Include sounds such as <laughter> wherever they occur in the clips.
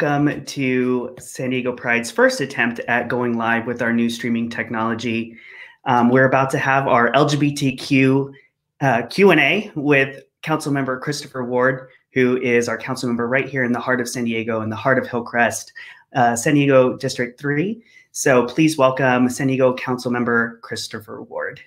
Welcome to San Diego Pride's first attempt at going live with our new streaming technology. Um, we're about to have our LGBTQ uh, Q&A with Councilmember Christopher Ward, who is our council member right here in the heart of San Diego, in the heart of Hillcrest, uh, San Diego District 3. So please welcome San Diego Council Member Christopher Ward.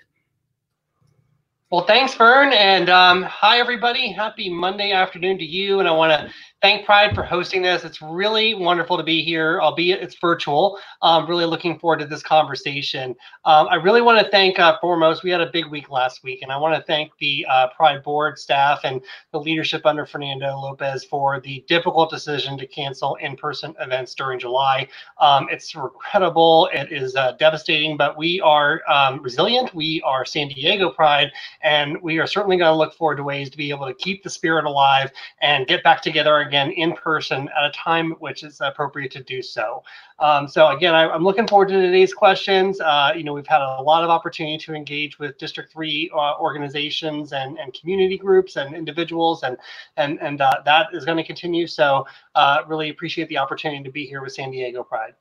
Well, thanks, Fern, and um, hi, everybody. Happy Monday afternoon to you. And I want to thank Pride for hosting this. It's really wonderful to be here, albeit it's virtual. I'm really looking forward to this conversation. Um, I really want to thank, uh, foremost, we had a big week last week, and I want to thank the uh, Pride board staff and the leadership under Fernando Lopez for the difficult decision to cancel in person events during July. Um, it's regrettable, it is uh, devastating, but we are um, resilient. We are San Diego Pride, and we are certainly going to look forward to ways to be able to keep the spirit alive and get back together again in person at a time which is appropriate to do so. Um, so again, I, am looking forward to today's questions. Uh, you know, we've had a lot of opportunity to engage with District 3 uh, organizations and, and community groups and individuals, and and and uh, that is going to continue. So uh, really appreciate the opportunity to be here with San Diego Pride.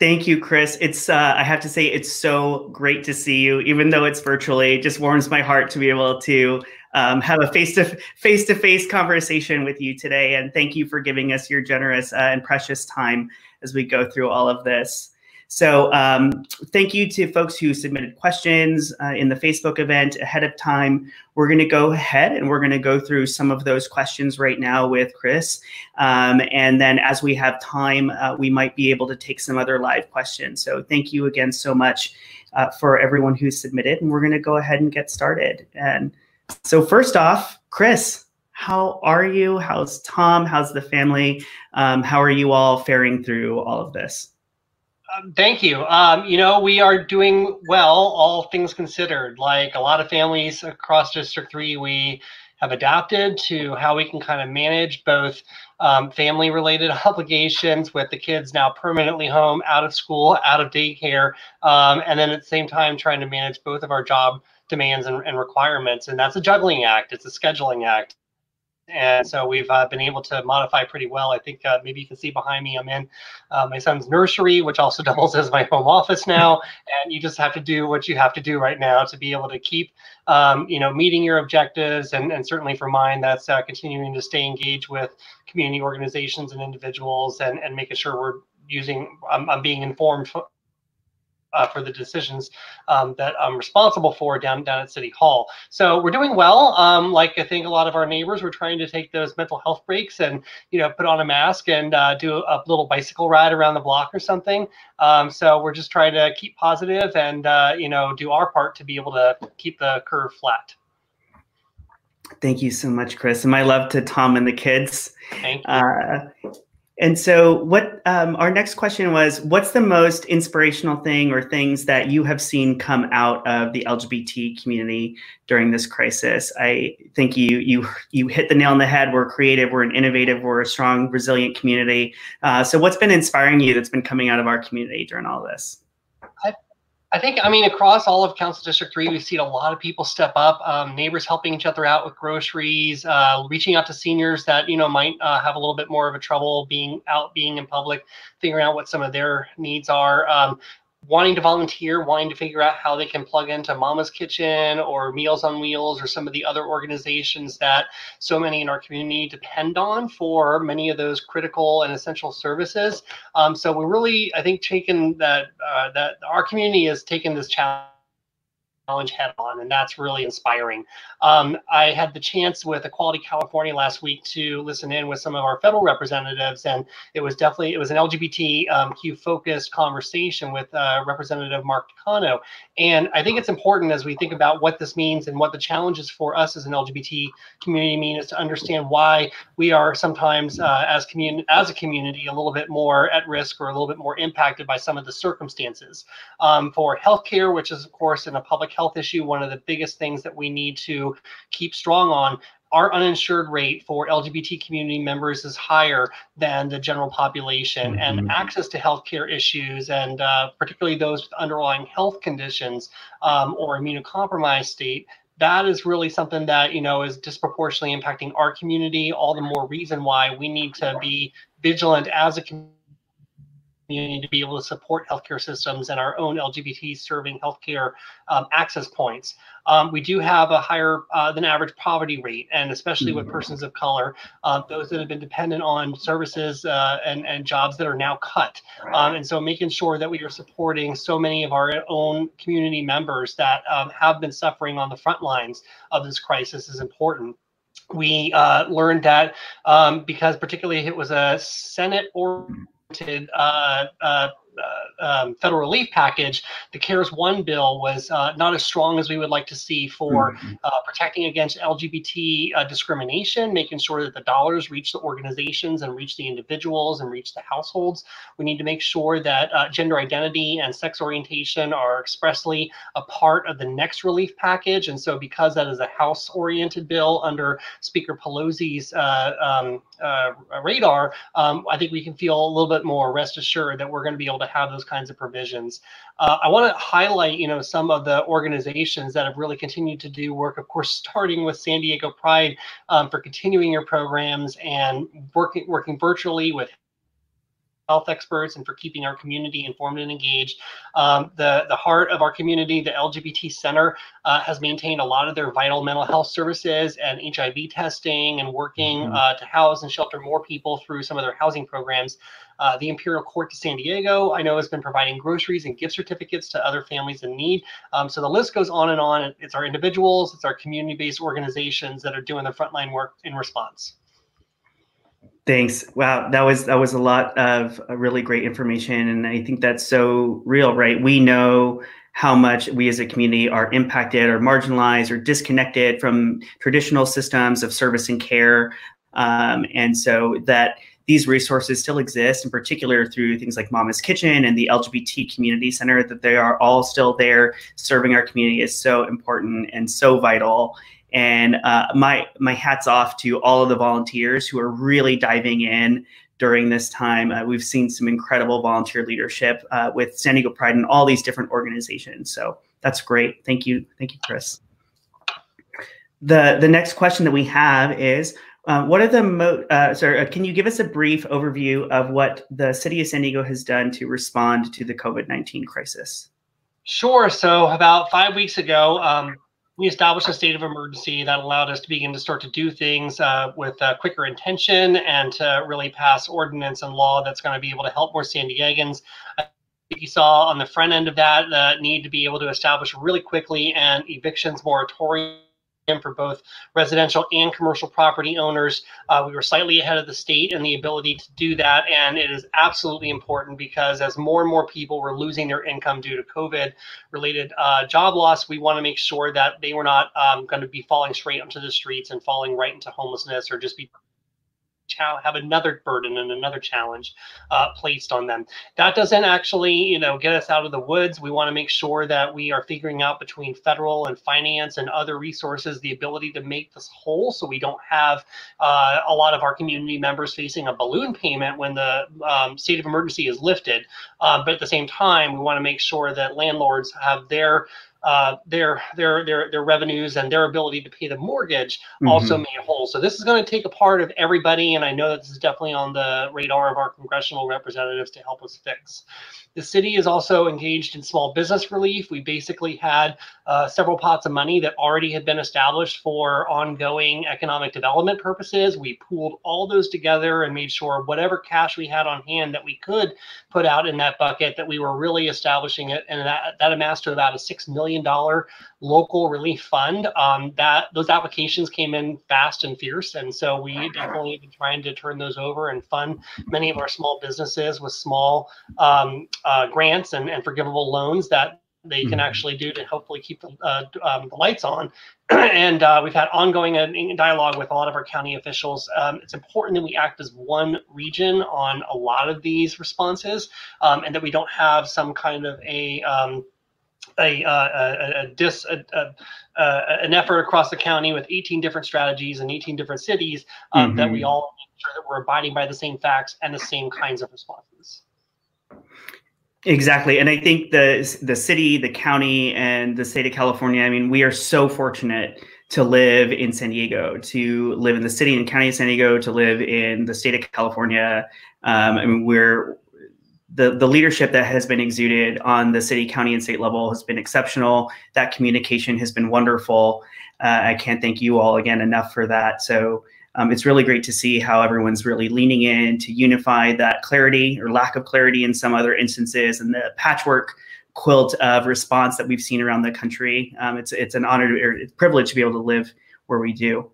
Thank you, Chris. It's uh, I have to say it's so great to see you, even though it's virtually. It just warms my heart to be able to um, have a face to face to face conversation with you today. And thank you for giving us your generous uh, and precious time as we go through all of this. So, um, thank you to folks who submitted questions uh, in the Facebook event ahead of time. We're going to go ahead and we're going to go through some of those questions right now with Chris. Um, and then, as we have time, uh, we might be able to take some other live questions. So, thank you again so much uh, for everyone who submitted. And we're going to go ahead and get started. And so, first off, Chris, how are you? How's Tom? How's the family? Um, how are you all faring through all of this? Um, thank you. Um, you know, we are doing well, all things considered. Like a lot of families across District 3, we have adapted to how we can kind of manage both um, family related <laughs> obligations with the kids now permanently home, out of school, out of daycare, um, and then at the same time trying to manage both of our job demands and, and requirements. And that's a juggling act, it's a scheduling act. And so we've uh, been able to modify pretty well. I think uh, maybe you can see behind me, I'm in uh, my son's nursery, which also <laughs> doubles as my home office now. And you just have to do what you have to do right now to be able to keep, um, you know, meeting your objectives. And, and certainly for mine, that's uh, continuing to stay engaged with community organizations and individuals and, and making sure we're using, I'm, I'm being informed uh, for the decisions um, that I'm responsible for down down at City Hall. So we're doing well. Um, like I think a lot of our neighbors, we're trying to take those mental health breaks and you know put on a mask and uh, do a little bicycle ride around the block or something. Um, so we're just trying to keep positive and uh, you know do our part to be able to keep the curve flat. Thank you so much, Chris. And my love to Tom and the kids. Thank you. And so, what um, our next question was What's the most inspirational thing or things that you have seen come out of the LGBT community during this crisis? I think you you you hit the nail on the head. We're creative, we're an innovative, we're a strong, resilient community. Uh, so, what's been inspiring you that's been coming out of our community during all this? I think, I mean, across all of Council District 3, we've seen a lot of people step up, um, neighbors helping each other out with groceries, uh, reaching out to seniors that, you know, might uh, have a little bit more of a trouble being out, being in public, figuring out what some of their needs are. Um, wanting to volunteer, wanting to figure out how they can plug into Mama's Kitchen or Meals on Wheels or some of the other organizations that so many in our community depend on for many of those critical and essential services. Um, so we're really, I think, taking that uh, that our community has taken this challenge challenge head on, and that's really inspiring. Um, I had the chance with Equality California last week to listen in with some of our federal representatives, and it was definitely it was an LGBTQ um, focused conversation with uh, Representative Mark Takano, and I think it's important as we think about what this means and what the challenges for us as an LGBT community mean is to understand why we are sometimes uh, as community as a community a little bit more at risk or a little bit more impacted by some of the circumstances. Um, for healthcare, which is of course in a public health issue, one of the biggest things that we need to keep strong on our uninsured rate for LGBT community members is higher than the general population, mm-hmm. and access to healthcare issues, and uh, particularly those with underlying health conditions um, or immunocompromised state, that is really something that you know is disproportionately impacting our community. All the more reason why we need to be vigilant as a community community to be able to support healthcare systems and our own LGBT serving healthcare um, access points. Um, we do have a higher uh, than average poverty rate, and especially with mm-hmm. persons of color, uh, those that have been dependent on services uh, and, and jobs that are now cut. Um, and so making sure that we are supporting so many of our own community members that um, have been suffering on the front lines of this crisis is important we uh, learned that um, because particularly it was a Senate or uh, uh, uh, um, federal relief package, the CARES One bill was uh, not as strong as we would like to see for mm-hmm. uh, protecting against LGBT uh, discrimination, making sure that the dollars reach the organizations and reach the individuals and reach the households. We need to make sure that uh, gender identity and sex orientation are expressly a part of the next relief package. And so, because that is a House oriented bill under Speaker Pelosi's um, radar, um, I think we can feel a little bit more rest assured that we're going to be able to to have those kinds of provisions. Uh, I want to highlight, you know, some of the organizations that have really continued to do work. Of course, starting with San Diego Pride um, for continuing your programs and working working virtually with health experts and for keeping our community informed and engaged. Um, the, the heart of our community, the LGBT Center, uh, has maintained a lot of their vital mental health services and HIV testing and working mm-hmm. uh, to house and shelter more people through some of their housing programs. Uh, the Imperial Court de San Diego, I know, has been providing groceries and gift certificates to other families in need. Um, so the list goes on and on. It's our individuals, it's our community based organizations that are doing the frontline work in response. Thanks. Wow, that was that was a lot of uh, really great information, and I think that's so real, right? We know how much we as a community are impacted or marginalized or disconnected from traditional systems of service and care, um, and so that these resources still exist, in particular through things like Mama's Kitchen and the LGBT Community Center, that they are all still there serving our community is so important and so vital. And uh, my my hats off to all of the volunteers who are really diving in during this time. Uh, we've seen some incredible volunteer leadership uh, with San Diego Pride and all these different organizations. So that's great. Thank you, thank you, Chris. The the next question that we have is uh, what are the mo- uh, sorry, uh, can you give us a brief overview of what the city of San Diego has done to respond to the COVID 19 crisis? Sure. So, about five weeks ago, um, we established a state of emergency that allowed us to begin to start to do things uh, with uh, quicker intention and to really pass ordinance and law that's going to be able to help more San Diegans. You saw on the front end of that the need to be able to establish really quickly an evictions moratorium for both residential and commercial property owners. Uh, we were slightly ahead of the state in the ability to do that. And it is absolutely important because as more and more people were losing their income due to COVID related uh, job loss, we want to make sure that they were not um, going to be falling straight onto the streets and falling right into homelessness or just be have another burden and another challenge uh, placed on them. That doesn't actually, you know, get us out of the woods. We want to make sure that we are figuring out between federal and finance and other resources the ability to make this whole, so we don't have uh, a lot of our community members facing a balloon payment when the um, state of emergency is lifted. Um, but at the same time, we want to make sure that landlords have their uh, their their their their revenues and their ability to pay the mortgage mm-hmm. also made whole. So this is going to take a part of everybody, and I know that this is definitely on the radar of our congressional representatives to help us fix. The city is also engaged in small business relief. We basically had uh, several pots of money that already had been established for ongoing economic development purposes. We pooled all those together and made sure whatever cash we had on hand that we could put out in that bucket, that we were really establishing it, and that that amassed to about a six million dollar local relief fund. Um, that those applications came in fast and fierce, and so we definitely have been trying to turn those over and fund many of our small businesses with small um, uh, grants and, and forgivable loans that they can mm-hmm. actually do to hopefully keep the, uh, um, the lights on. <clears throat> and uh, we've had ongoing uh, dialogue with a lot of our county officials. Um, it's important that we act as one region on a lot of these responses, um, and that we don't have some kind of a um, a, uh, a, a, dis, a, a, an effort across the county with 18 different strategies and 18 different cities um, mm-hmm. that we all make sure that we're abiding by the same facts and the same kinds of responses. Exactly. And I think the the city, the county, and the state of California, I mean, we are so fortunate to live in San Diego, to live in the city and county of San Diego, to live in the state of California. Um, I mean, we're the, the leadership that has been exuded on the city, county, and state level has been exceptional. That communication has been wonderful. Uh, I can't thank you all again enough for that. So um, it's really great to see how everyone's really leaning in to unify that clarity or lack of clarity in some other instances and the patchwork quilt of response that we've seen around the country. Um, it's it's an honor or privilege to be able to live where we do.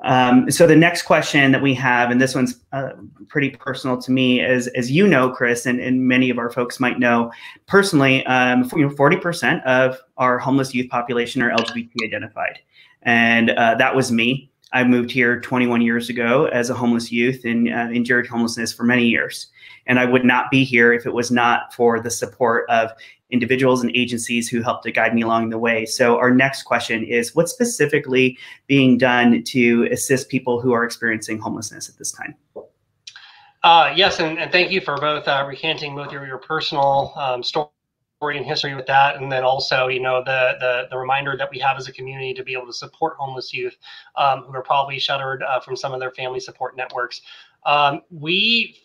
Um, so the next question that we have, and this one's uh, pretty personal to me, as as you know, Chris, and, and many of our folks might know personally, um, you know, forty percent of our homeless youth population are LGBT identified, and uh, that was me. I moved here 21 years ago as a homeless youth and uh, endured homelessness for many years. And I would not be here if it was not for the support of individuals and agencies who helped to guide me along the way. So, our next question is what's specifically being done to assist people who are experiencing homelessness at this time? Uh, yes, and, and, thank you for both uh, recanting both your, your personal um, story and history with that, and then also, you know, the, the the reminder that we have as a community to be able to support homeless youth um, who are probably shuttered uh, from some of their family support networks. Um, we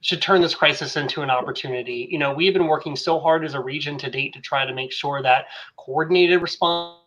should turn this crisis into an opportunity. You know, we have been working so hard as a region to date to try to make sure that coordinated response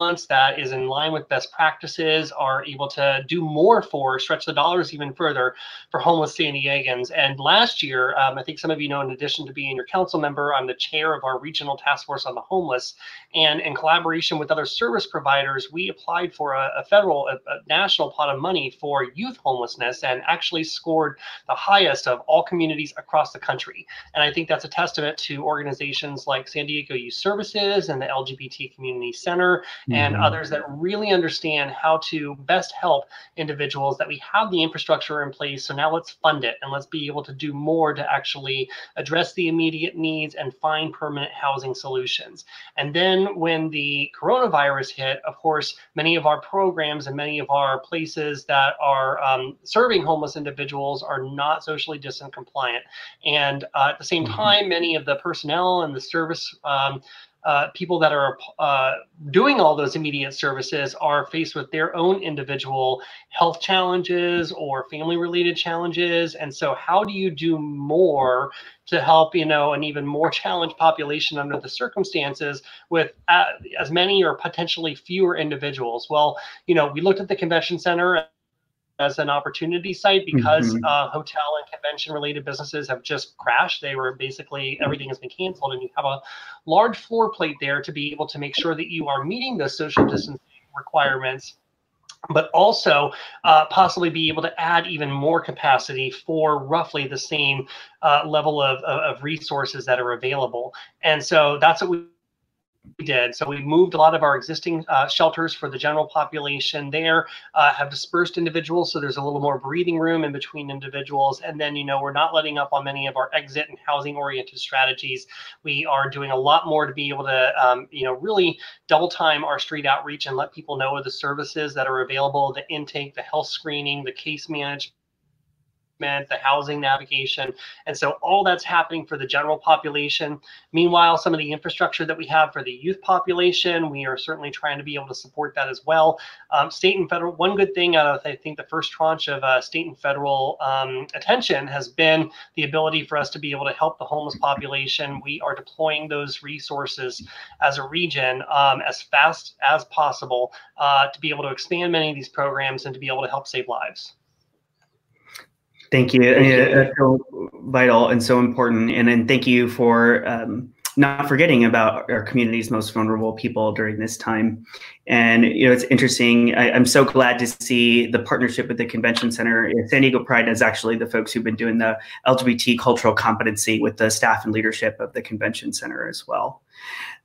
that is in line with best practices are able to do more for stretch the dollars even further for homeless San Diegans. And last year, um, I think some of you know, in addition to being your council member, I'm the chair of our regional task force on the homeless. And in collaboration with other service providers, we applied for a, a federal, a, a national pot of money for youth homelessness and actually scored the highest of all communities across the country. And I think that's a testament to organizations like San Diego Youth Services and the LGBT Community Center and mm-hmm. others that really understand how to best help individuals that we have the infrastructure in place. So now let's fund it and let's be able to do more to actually address the immediate needs and find permanent housing solutions. And then when the coronavirus hit, of course, many of our programs and many of our places that are um, serving homeless individuals are not socially distant compliant. And uh, at the same mm-hmm. time, many of the personnel and the service um, uh, people that are uh, doing all those immediate services are faced with their own individual health challenges or family related challenges. And so how do you do more to help you know an even more <laughs> challenged population under the circumstances with uh, as many or potentially fewer individuals? Well you know we looked at the convention center as an opportunity site because mm-hmm. uh, hotel and convention related businesses have just crashed. They were basically everything has been canceled, and you have a large floor plate there to be able to make sure that you are meeting those social distancing requirements. But also uh, possibly be able to add even more capacity for roughly the same uh, level of, of, of resources that are available. And so that's what we we did. So we moved a lot of our existing uh, shelters for the general population there, uh, have dispersed individuals. So there's a little more breathing room in between individuals. And then, you know, we're not letting up on many of our exit and housing oriented strategies. We are doing a lot more to be able to, um, you know, really double time our street outreach and let people know of the services that are available, the intake, the health screening, the case management the housing navigation. And so all that's happening for the general population. Meanwhile, some of the infrastructure that we have for the youth population, we are certainly trying to be able to support that as well. Um, state and federal, one good thing out of, I think, the first tranche of uh, state and federal um, attention has been the ability for us to be able to help the homeless population. We are deploying those resources as a region um, as fast as possible uh, to be able to expand many of these programs and to be able to help save lives. Thank you. Thank you. That's so vital and so important. And then thank you for um, not forgetting about our community's most vulnerable people during this time. And you know, it's interesting. I, am so glad to see the partnership with the convention center. San Diego Pride is actually the folks who've been doing the LGBT cultural competency with the staff and leadership of the convention center as well.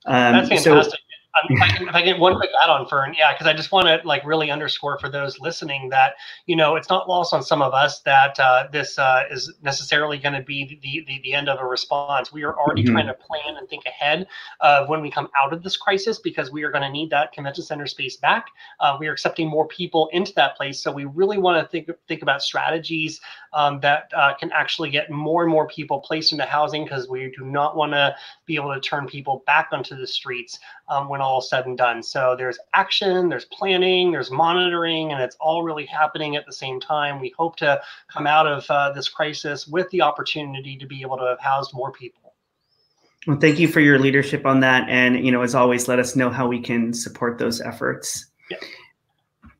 Um, That's fantastic. So, Um, if, I can, if I get one quick add-on, Fern, yeah, because I just want to like really underscore for those listening that you know it's not lost on some of us that uh, this uh, is necessarily going to be the, the the end of a response. We are already mm-hmm. trying to plan and think ahead of when we come out of this crisis because we are going to need that convention center space back. Uh, we are accepting more people into that place, so we really want to think think about strategies um, that uh, can actually get more and more people placed into housing because we do not want to be able to turn people back onto the streets um, when all said and done. So there's action, there's planning, there's monitoring, and it's all really happening at the same time. We hope to come out of uh, this crisis with the opportunity to be able to have housed more people. Well, thank you for your leadership on that, and you know, as always, let us know how we can support those efforts. Yeah.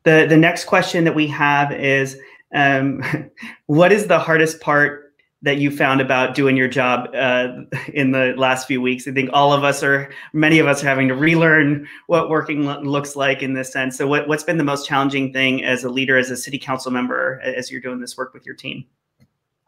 The the next question that we have is, um, <laughs> what is the hardest part that you found about doing your job uh, in the last few weeks. I think all of us are, many of us are having to relearn what working lo- looks like in this sense. So, what, what's been the most challenging thing as a leader, as a city council member, as you're doing this work with your team?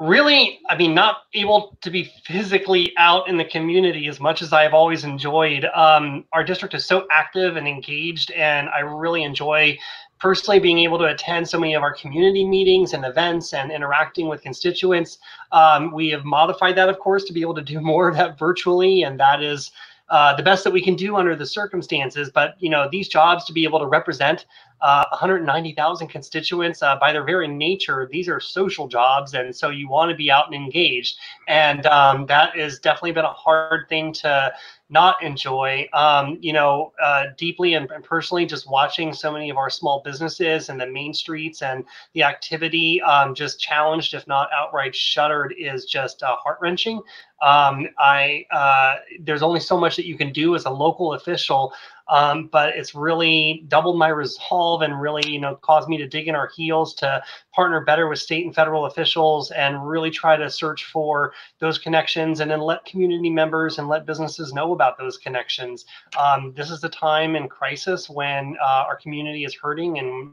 Really, I mean, not able to be physically out in the community as much as I've always enjoyed. Um, our district is so active and engaged, and I really enjoy personally being able to attend so many of our community meetings and events and interacting with constituents. Um, we have modified that, of course, to be able to do <laughs> more of that virtually, and that is uh, the best that we can do under the circumstances. But you know, these jobs to be able to represent uh, 190,000 constituents uh, by their very nature, these are social jobs, and so you want to be out and engaged. And um, that has definitely been a hard thing to not enjoy. Um, you know, uh, deeply and, personally, just watching so many of our small businesses and the main streets and the activity um, just challenged, if not outright shuttered, is just uh, heart wrenching. Um, I uh, there's only so much that you can do as a local official um, but it's really doubled my resolve and really, you know, caused me to dig in our heels to partner better with state and federal officials and really try to search for those connections and then let community members and let businesses know about those connections. Um, this is the time in crisis when uh, our community is hurting and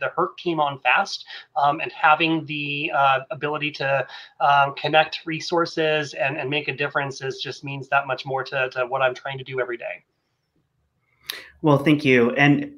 the hurt came on fast um, and having the uh, ability to um, connect resources and, and make a difference is just means that much more to, to what i'm trying to do every day well, thank you. And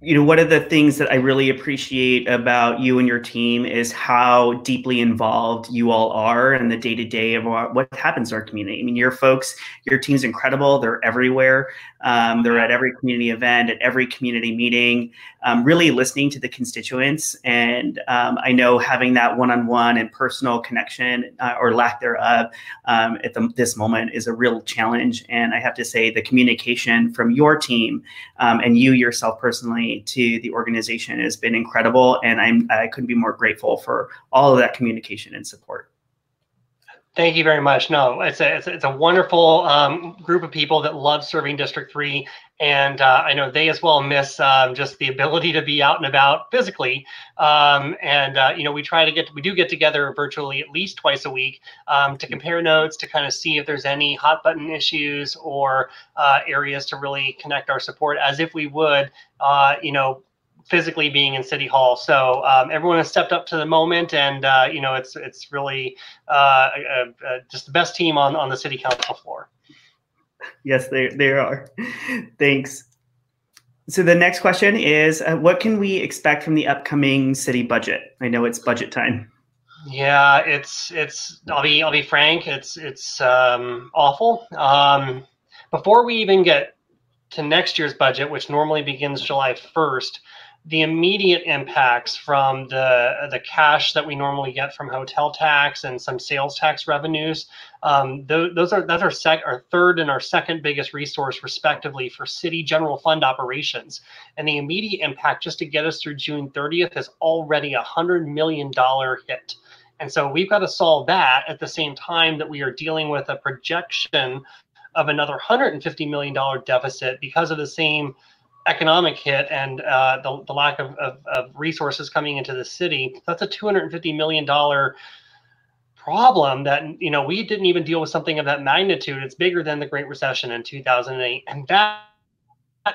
you know, one of the things that I really appreciate about you and your team is how deeply involved you all are in the day to day of what happens in our community. I mean, your folks, your team's incredible. They're everywhere. Um, they're at every community event, at every community meeting, um, really listening to the constituents. And um, I know having that one on one and personal connection uh, or lack thereof um, at the, this moment is a real challenge. And I have to say, the communication from your team um, and you yourself personally to the organization has been incredible. And I'm, I couldn't be more grateful for all of that communication and support. Thank you very much. No, it's a it's a, it's a wonderful um, group of people that love serving District Three, and uh, I know they as well miss um, just the ability to be out and about physically. Um, and uh, you know, we try to get we do get together virtually at least twice a week um, to compare notes to kind of see if there's any hot button issues or uh, areas to really connect our support as if we would, uh, you know, physically being in City Hall. So um, everyone has stepped up to the moment, and uh, you know it's it's really uh, just the best team on on the City Council floor. Yes, they they are. Thanks. So the next question is, uh, what can we expect from the upcoming city budget? I know it's budget time. Yeah, it's it's. I'll be I'll be frank. It's it's um, awful. Um, before we even get to next year's budget, which normally begins July first, the immediate impacts from the the cash that we normally get from hotel tax and some sales tax revenues. Um, those, those, are that's our sec our third and our second biggest resource, respectively, for city general fund operations. And the immediate impact, just to get us through June 30th, is already a hundred million dollar hit. And so we've got to solve that at the same time that we are dealing with a projection of another $150 million deficit because of the same economic hit and uh, the, the lack of, of, of, resources coming into the city, that's a $250 million problem that, you know, we didn't even deal with something of that magnitude. It's bigger than the Great Recession in 2008. And that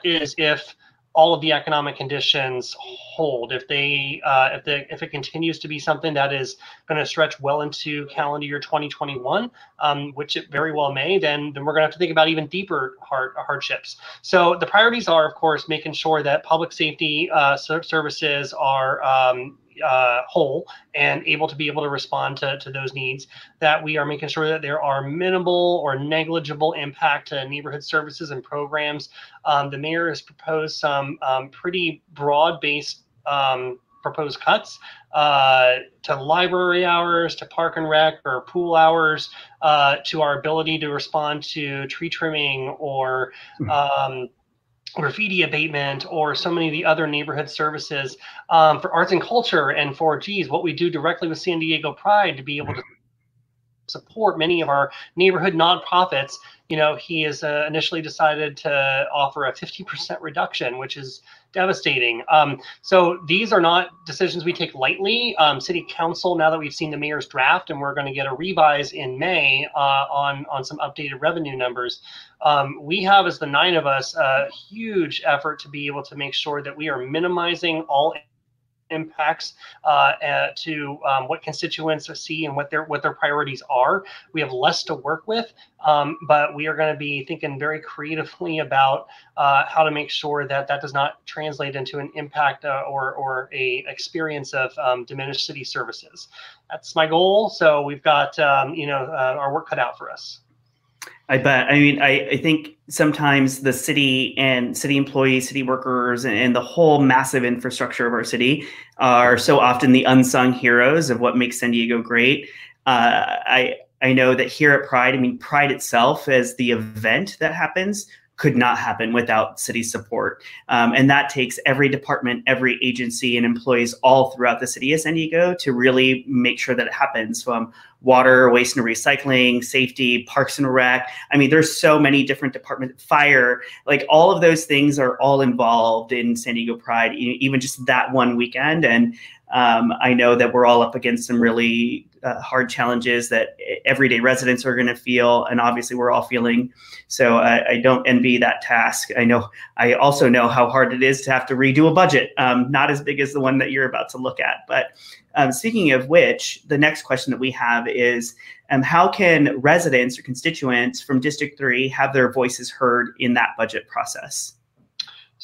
is if all of the economic conditions hold. If they uh, if the if it continues to be something that is going to stretch well into calendar year 2021, um, which it very well may, then then we're going to have to think about even deeper hard, hardships. So the priorities are, of course, making sure that public safety uh, services are um, uh, whole and able to be able to respond to, to those needs, that we are making sure that there are minimal or negligible impact to neighborhood services and programs. Um, the mayor has proposed some um, pretty broad based um, proposed cuts uh, to library hours, to park and rec or pool hours, uh, to our ability to respond to tree trimming or hmm. Graffiti abatement or so many of the other neighborhood services um, for arts and culture and for geez what we do directly with san diego pride to be able to support many of our neighborhood nonprofits. You know he has uh, initially decided to offer a 50% reduction which is devastating. Um, so these are not decisions we take lightly. Um, city council now that we've seen the mayor's draft and we're going to get a revise in may uh, on on some updated revenue numbers um, we have, as the nine of us, a huge effort to be able to make sure that we are minimizing all impacts uh, uh, to um, what constituents see and what their what their priorities are. We have less to work with, um, but we are going to be thinking very creatively about uh, how to make sure that that does not translate into an impact uh, or or a experience of um, diminished city services. That's my goal. So we've got um, you know uh, our work cut out for us. I bet. I mean, I, I think sometimes the city and city employees, city workers, and the whole massive infrastructure of our city are so often the unsung heroes of what makes San Diego great. Uh, I I know that here at Pride, I mean, Pride itself as the event that happens could not happen without city support. Um, and that takes every department, every agency, and employees all throughout the city of San Diego to really make sure that it happens from water, waste and recycling, safety, parks and rec. I mean, there's so many different departments, fire, like all of those things are all involved in San Diego Pride, even just that one weekend. And um, I know that we're all up against some really uh, hard challenges that everyday residents are going to feel, and obviously we're all feeling. So I, I, don't envy that task. I know I also know how hard it is to have to redo a budget, um, not as big as the one that you're about to look at. But um, speaking of which, the next question that we have is um, how can residents or constituents from District 3 have their voices heard in that budget process?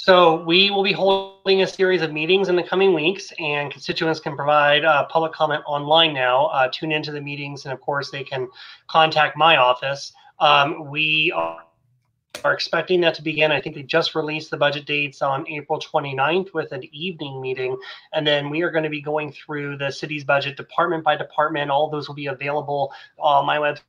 So we will be holding a series of meetings in the coming weeks, and constituents can provide uh, public comment online now. Uh, tune into the meetings, and of course, they can contact my office. Um, we are, are expecting that to begin. I think they just released the budget dates on April 29th with an evening meeting, and then we are going to be going through the city's budget department by department. All those will be available on my website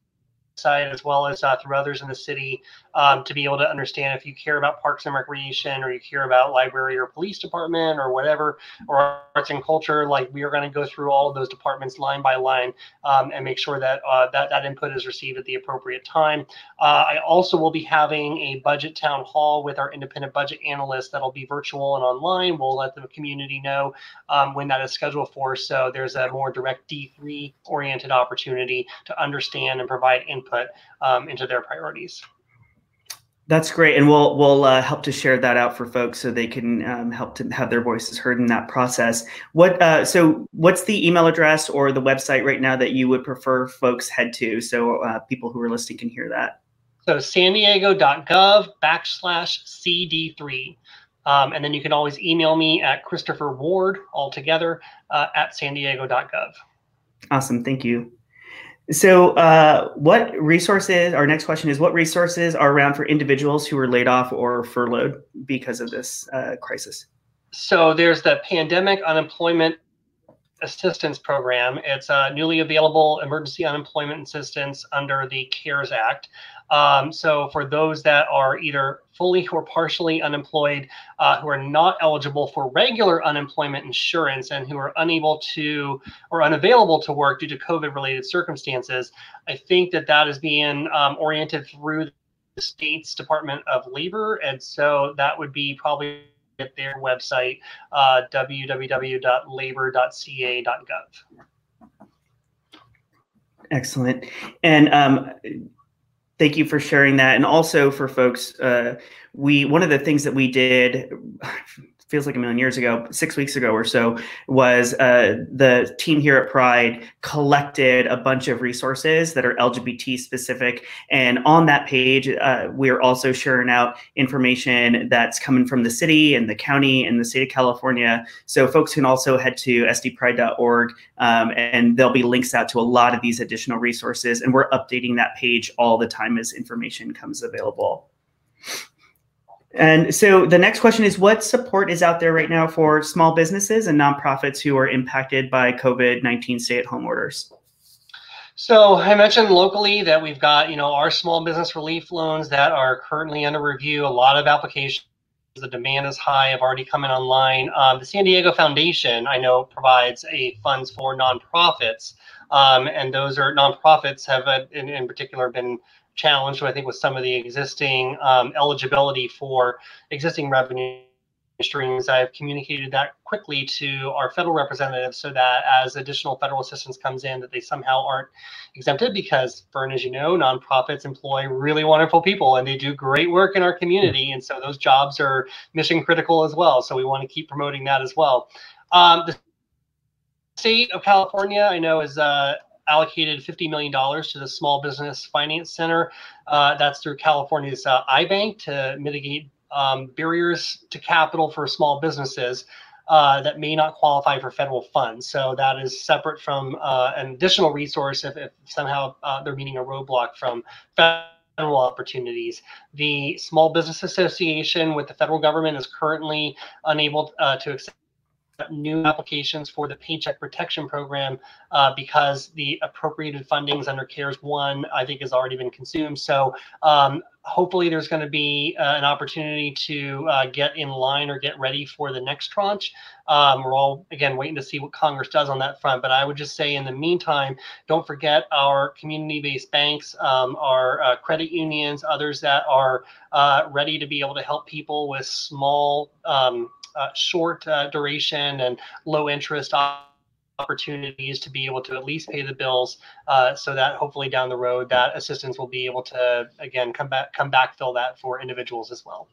as well as uh, through others in the city um, to be able to understand if you care about parks and recreation or you care about library or police department or whatever or arts and culture like we are going to go through all of those departments line by line um, and make sure that uh, that that input is received at the appropriate time. Uh, i also will be having a budget town hall with our independent budget analyst that'll be virtual and online. We'll let the community know um, when that is scheduled for. So there's a more direct d3 oriented opportunity to understand and provide input um, into their priorities that's great, and we'll we'll uh, help to share that out for folks so they can um, help to have their voices heard in that process. What uh, so what's the email address or the website right now that you would prefer folks head to so uh, people who are listening can hear that? So san diego.gov backslash cd3. Um, and then you can always email me at Christopher Ward altogether uh, at san diego.gov. Awesome. Thank you. So, uh, what resources? Our next question is: What resources are around for individuals who are laid off or furloughed because of this uh, crisis? So, there's the pandemic unemployment assistance program. It's a newly available emergency unemployment assistance under the CARES Act. Um, so for those that are either fully or partially unemployed, uh, who are not eligible for regular unemployment insurance and who are unable to or unavailable to work due to COVID-related circumstances, I think that that is being um, oriented through the state's Department of Labor, and so that would be probably at their website, uh, www.labor.ca.gov. Excellent. And um, Thank you for sharing that, and also for folks. Uh, we one of the things that we did feels like a million years ago, six weeks ago or so, was uh, the team here at Pride collected a bunch of resources that are LGBT specific. And on that page, uh, we're also sharing out information that's coming from the city and the county and the state of California. So folks can also head to sdpride.org um, and there'll be links out to a lot of these additional resources. And we're updating that page all the time as information comes available. And so the next question is what support is out there right now for small businesses and nonprofits who are impacted by COVID 19 stay at home orders? So I mentioned locally that we've got, you know, our small business relief loans that are currently under review. A lot of applications. The demand is high. Have already come in online. Um, the San Diego Foundation, I know, provides a funds for nonprofits, um, and those are nonprofits have, uh, in, in particular, been challenged, I think, with some of the existing um, eligibility for existing revenue streams. I've communicated that quickly to our federal representatives so that as additional federal assistance comes in, that they somehow aren't exempted because, Fern, as you know, nonprofits employ really wonderful people and they do great work in our community. And so those jobs are mission critical as well. So we want to keep promoting that as well. Um, the state of California, I know, is uh, allocated $50 million to the Small Business Finance Center. Uh, that's through California's uh, iBank to mitigate um, barriers to capital for small businesses. Uh, that may not qualify for federal funds. So that is separate from uh, an additional resource if, if somehow uh, they're meeting a roadblock from federal opportunities. The Small Business Association with the federal government is currently unable uh, to accept new applications for the Paycheck Protection Program uh, because the appropriated fundings under CARES 1, I think, has already been consumed. So um, hopefully there's going to be uh, an opportunity to uh, get in line or get ready for the next tranche. Um, we're all, again, waiting to see what Congress does on that front. But I would just say in the meantime, don't forget our community-based banks, um, our uh, credit unions, others that are uh, ready to be able to help people with small um, short uh, duration and low interest opportunities to be able to at least pay the bills uh, so that hopefully down the road that assistance will be able to again come back come back fill that for individuals as well.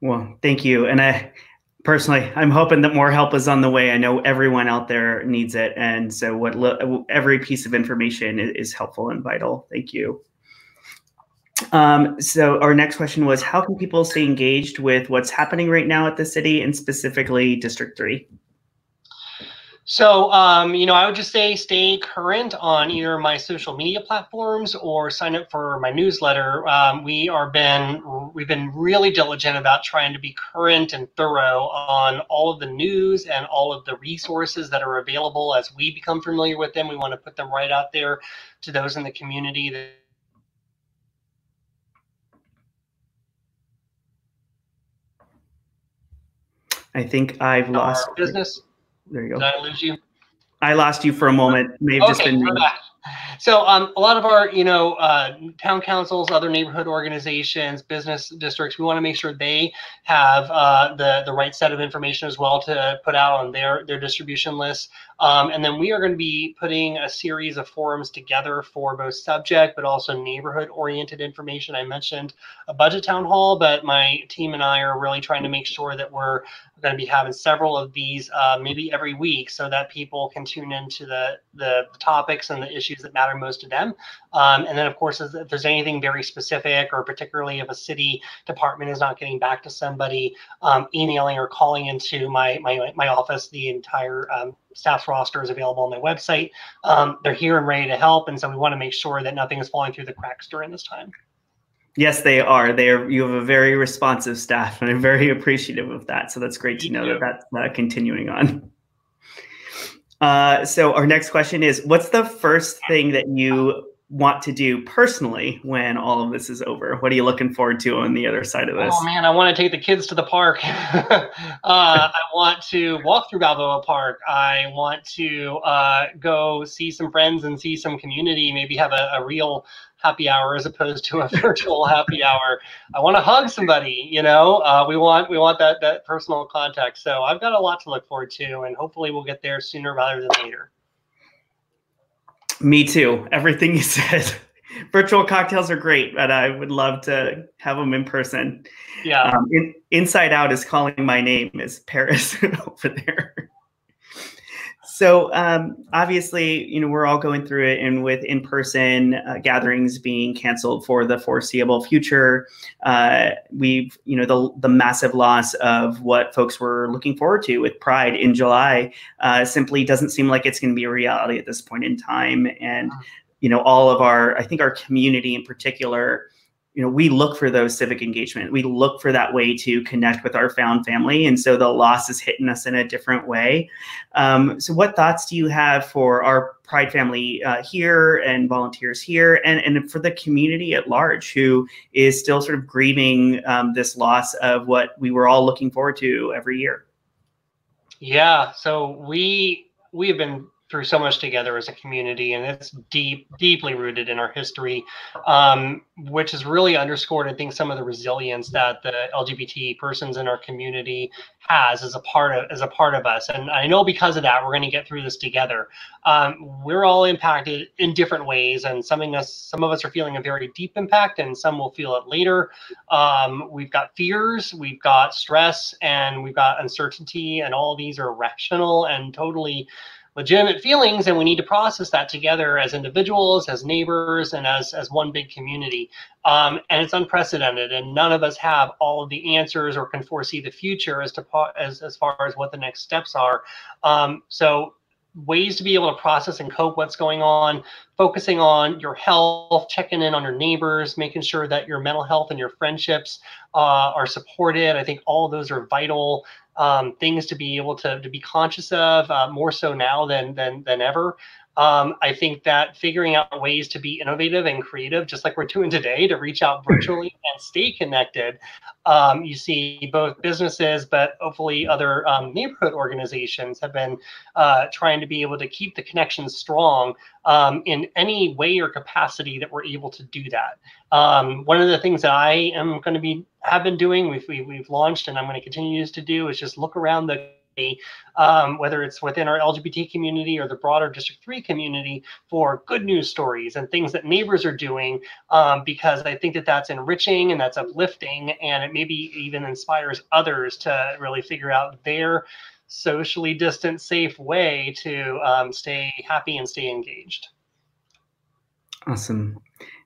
Well thank you. And i personally i'm hoping that more help is on the way. I know everyone out there needs it. And so what every piece of information is helpful and vital. Thank you um, so our next question was, how can people stay engaged with what's happening right now at the city and specifically District 3? So, um, you know, I would just say stay current on either my social media platforms or sign up for my newsletter. Um, we are been we've been really diligent about trying to be current and thorough on all of the news and all of the resources that are available as we become familiar with them. We want to put them right out there to those in the community that I think I've lost business. There you go. Did I lose you? I lost you for a moment. May have okay, just been. So um, a lot of our, you know, uh, town councils, other neighborhood organizations, business districts, we want to make sure they have uh, the the right set of information as well to put out on their their distribution lists. Um, and then we are going to be putting a series of forums together for both subject but also neighborhood oriented information. I mentioned a budget town hall, but my team and I are really trying to make sure that we're going to be having several of these uh, maybe every week so that people can tune into the, the topics and the issues that matter most to them. Um, and then, of course, if there's anything very specific or particularly if a city department is not getting back to somebody, um, emailing or calling into my, my, my office, the entire um, staff's roster is available on my website. Um, they're here and ready to help. And so we want to make sure that nothing is falling through the cracks during this time. Yes, they are. They are. You have a very responsive staff, and I'm very appreciative of that. So that's great to know that that's uh, continuing on. Uh, so our next question is: What's the first thing that you want to do personally when all of this is over? What are you looking forward to on the other side of this? Oh man, I want to take the kids to the park. <laughs> uh, I want to walk through Balboa Park. I want to uh, go see some friends and see some community. Maybe have a, a real happy hour as opposed to a <laughs> virtual happy hour. I want to hug somebody. You know, uh, we want we want that that personal contact. So I've got a lot to look forward to, and hopefully we'll get there sooner rather than later. Me too. Everything <laughs> you said virtual cocktails are great, but I would love to have them in person. Yeah. Um, in, Inside Out is calling my name as Paris <laughs> over there. So um, obviously, you know, we're all going through it, and with in-person uh, gatherings being canceled for the foreseeable future, uh, we've, you know, the the massive loss of what folks were looking forward to with Pride in July uh, simply doesn't seem like it's going to be a reality at this point in time, and you know, all of our, I think our community in particular you know we look for those civic engagement. We look for that way to connect with our found family and so the loss is hitting us in a different way. Um, so what thoughts do you have for our pride family uh, here and volunteers here and, and for the community at large who is still sort of grieving um, this loss of what we were all looking forward to every year? Yeah so we we have been through so much together as a community, and it's deep, deeply rooted in our history, um, which is really underscored, I think, some of the resilience that the LGBT persons in our community has as a part of as a part of us. And I know because of that, we're going to get through this together. Um, we're all impacted in different ways, and some of us some of us are feeling a very deep impact, and some will feel it later. Um, we've got fears, we've got stress, and we've got uncertainty, and all these are rational and totally legitimate feelings and we need to process that together as individuals as neighbors and as as one big community. Um, and it's unprecedented and none of us have all of the answers or can foresee the future as to as, as far as what the next steps are. Um, so ways to be able to process and cope what's going on focusing on your health checking in on your neighbors making sure that your mental health and your friendships uh, are supported i think all those are vital um, things to be able to, to be conscious of uh, more so now than than than ever. Um, I think that figuring out ways to be innovative and creative, just like we're doing today, to reach out virtually and stay connected. Um, you see both businesses, but hopefully other um, neighborhood organizations have been uh, trying to be able to keep the connections strong um, in any way or capacity that we're able to do that. Um, one of the things that I am going to be have been doing, we've, we've launched, and I'm going to continue to do, is just look around the um, whether it's within our LGBT community or the broader District 3 community, for good news stories and things that neighbors are doing, um, because I think that that's enriching and that's uplifting, and it maybe even inspires others to really figure out their socially distant, safe way to um, stay happy and stay engaged. Awesome.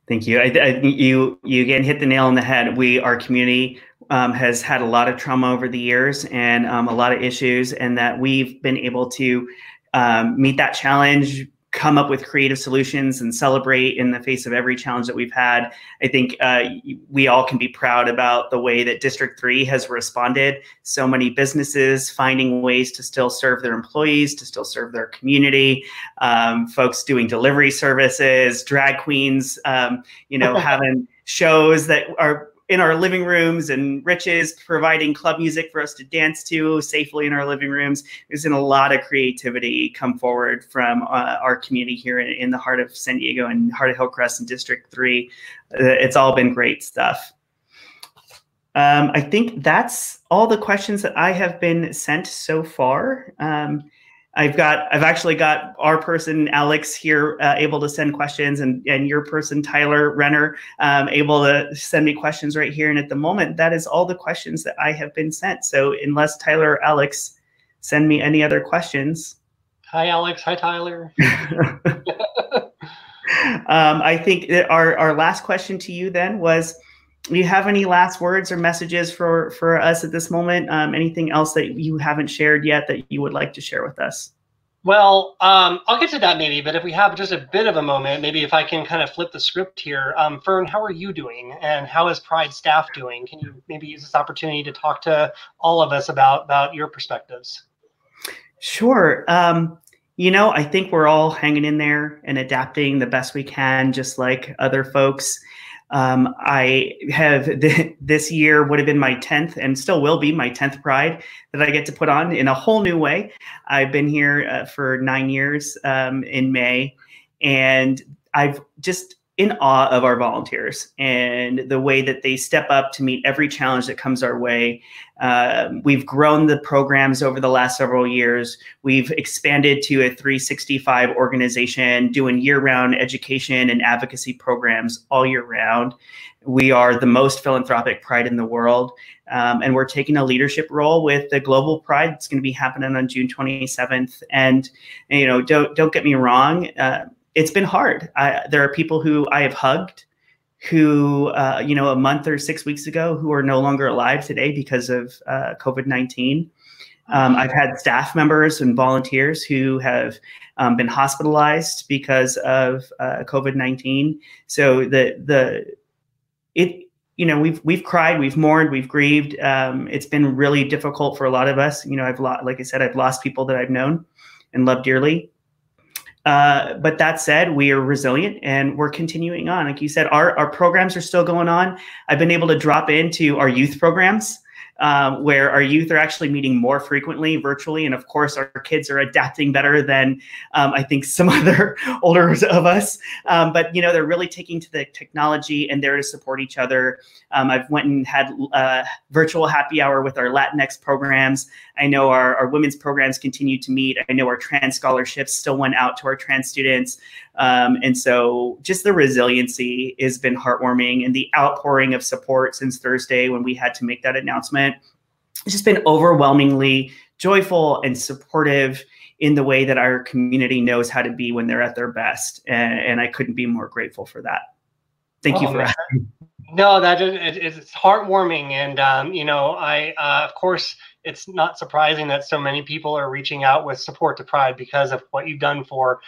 Thank you. I, I, you you again hit the nail on the head. We our community um, has had a lot of trauma over the years and um, a lot of issues, and that we've been able to um, meet that challenge, come up with creative solutions, and celebrate in the face of every challenge that we've had. I think uh, we all can be proud about the way that District 3 has responded. So many businesses finding ways to still serve their employees, to still serve their community, um, folks doing delivery services, drag queens, um, you know, <laughs> having shows that are in our living rooms and Riches providing club music for us to dance to safely in our living rooms. There's been a lot of creativity come forward from uh, our community here in, in, the heart of San Diego and heart of Hillcrest and District 3. Uh, it's all been great stuff. Um, I think that's all the questions that I have been sent so far. Um, I've got I've actually got our person Alex here uh, able to send questions, and and your person Tyler Renner um, able to send me questions right here. And at the moment, that is all the questions that I have been sent. So unless Tyler or Alex send me any other questions. Hi Alex. Hi Tyler. <laughs> <laughs> um, I think our our last question to you then was do you have any last words or messages for for us at this moment? Um, anything else that you haven't shared yet that you would like to share with us? Well um, i'll get to that maybe but if we have just a bit of a moment maybe if i can kind of flip the script here. Um, fern how are you doing? And how is pride staff doing? Can you maybe use this opportunity to talk to all of us about about your perspectives? Sure. Um, you know i think we're all hanging in there and adapting the best we can just like other folks um, I have <laughs> th- this year would have been my 10th and still will be my 10th Pride that I get to put on in a whole new way. I've been here uh, for nine years um, in May, and I've just in awe of our volunteers and the way that they step up to meet every challenge that comes our way. Uh, we've grown the programs over the last several years. We've expanded to a 365 organization doing year round education and advocacy programs all year round. We are the most philanthropic pride in the world. Um, and we're taking a leadership role with the global pride that's going to be happening on June 27th. And, you know, don't, don't get me wrong. Uh, it's been hard. I, there are people who I have hugged who, uh, you know, a month or six weeks ago who are no longer alive today because of uh, COVID 19. Um, I've had staff members and volunteers who have um, been hospitalized because of uh, COVID nineteen. So the the it you know we've we've cried, we've mourned, we've grieved. Um, it's been really difficult for a lot of us. You know, I've lost, like I said, I've lost people that I've known and loved dearly. Uh, but that said, we are resilient and we're continuing on. Like you said, our, our programs are still going on. I've been able to drop into our youth programs um, where our youth are actually meeting more frequently virtually. And of course, our kids are adapting better than um, I think some <laughs> other older of us. Um, but you know, they're really taking to the technology and there to support each other. Um, I've went and had uh, virtual happy hour with our Latinx programs. I know our, our women's programs continue to meet. I know our trans scholarships still went out to our trans students. Um, and so just the resiliency has been heartwarming and the outpouring of support since Thursday when we had to make that announcement. It's just been overwhelmingly joyful and supportive in the way that our community knows how to be when they're at their best. And, and I couldn't be more grateful for that. Thank oh, you for man. asking. No, that is, it, it's heartwarming. And, um, you know, I, uh, of course, it's not surprising that so many people are reaching out with support to Pride because of what you've done for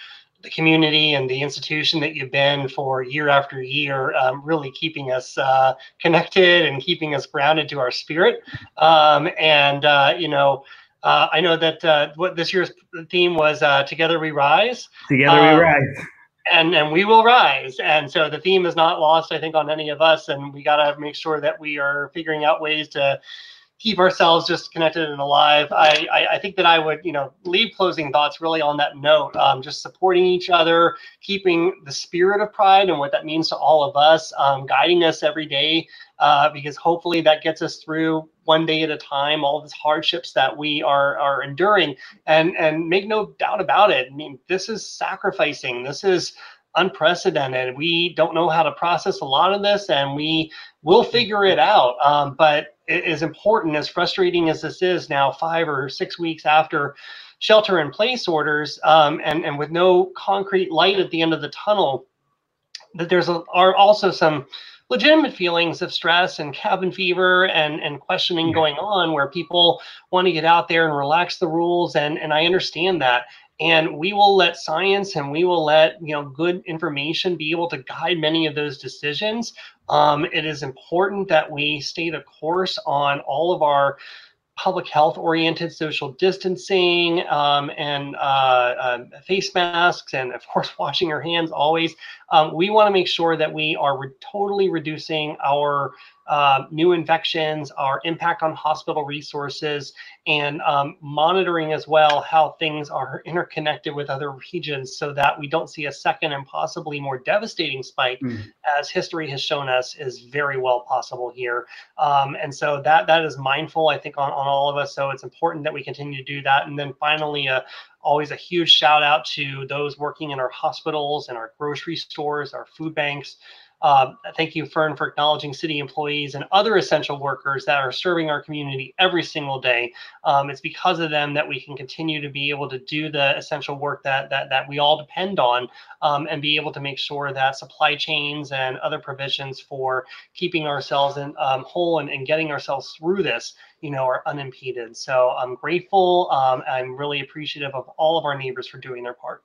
the community and the institution that you've been for year after year, um, really keeping us uh, connected and keeping us grounded to our spirit. Um, and uh, you know, uh, I know that uh, what this year's theme was uh, "Together We Rise." Together um, we rise. And and we will rise. And so the theme is not lost, I think, on any of us. And we got to make sure that we are figuring out ways to keep ourselves just connected and alive. I, I, I, think that I would, you know, leave closing thoughts really on that note, um, just supporting each other, keeping the spirit of pride and what that means to all of us, um, guiding us every day, uh, because hopefully that gets us through one day at a time, all these hardships that we are, are enduring. And, and make no doubt about it. I mean, this is sacrificing. This is unprecedented. We don't know how to process a lot of this and we will figure it out. Um, but is important, as frustrating as this is now, five or six weeks after shelter in place orders, um, and and with no concrete light at the end of the tunnel, that there's a, are also some legitimate feelings of stress and cabin fever and and questioning going on where people want to get out there and relax the rules and and I understand that. And we will let science and we will let you know good information be able to guide many of those decisions um, it is important that we stay the course on all of our public health oriented social distancing um, and uh, uh, face masks and of course <laughs> washing our hands always. Um, we want to make sure that we are re- totally reducing our uh, new infections, our impact on hospital resources, and um, monitoring as well how things are interconnected with other regions so that we don't see a second and possibly more devastating spike, mm. as history has shown us is very well possible here. Um, and so that that is mindful, I think, on, on all of us. So it's important that we continue to do that. And then finally, uh, always a huge shout out to those working in our hospitals and our grocery stores, our food banks. Uh, thank you, Fern, for acknowledging city employees and other essential workers that are serving our community every single day. Um, it's because of them that we can continue to be able to do the essential work that that, that we all depend on um, and be able to make sure that supply chains and other provisions for keeping ourselves in um, whole and, and getting ourselves through this you know, are unimpeded. So I'm grateful. Um, I'm really appreciative of all of our neighbors for doing their part.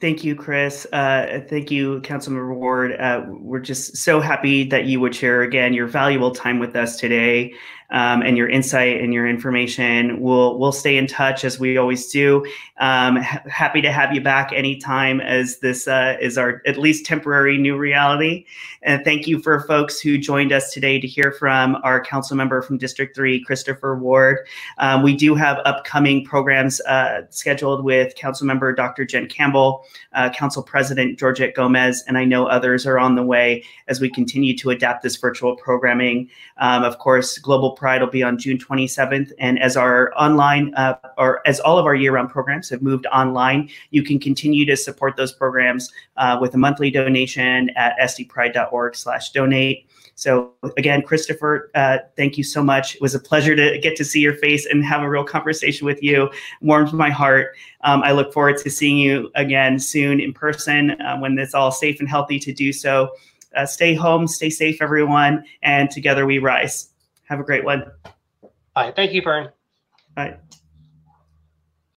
Thank you, Chris. Uh, thank you, Councilmember Ward. Uh, we're just so happy that you would share again your valuable time with us today. Um, and your insight and your information. We'll we'll stay in touch as we always do. Um, ha- happy to have you back anytime as this uh, is our at least temporary new reality. And thank you for folks who joined us today to hear from our council member from District 3, Christopher Ward. Um, we do have upcoming programs uh, scheduled with council member Dr. Jen Campbell, uh, council president Georgette Gomez, and I know others are on the way as we continue to adapt this virtual programming. Um, of course, Global Pride will be on June 27th. And as our online, uh, or as all of our year round programs have moved online, you can continue to support those programs uh, with a monthly donation at sdpride.org slash donate. So again, Christopher, uh, thank you so much. It was a pleasure to get to see your face and have a real conversation with you. Warms my heart. Um, I look forward to seeing you again soon in person uh, when it's all safe and healthy to do so. Uh, stay home, stay safe, everyone, and together we rise. Have a great one. Bye. Thank you, Fern. Bye.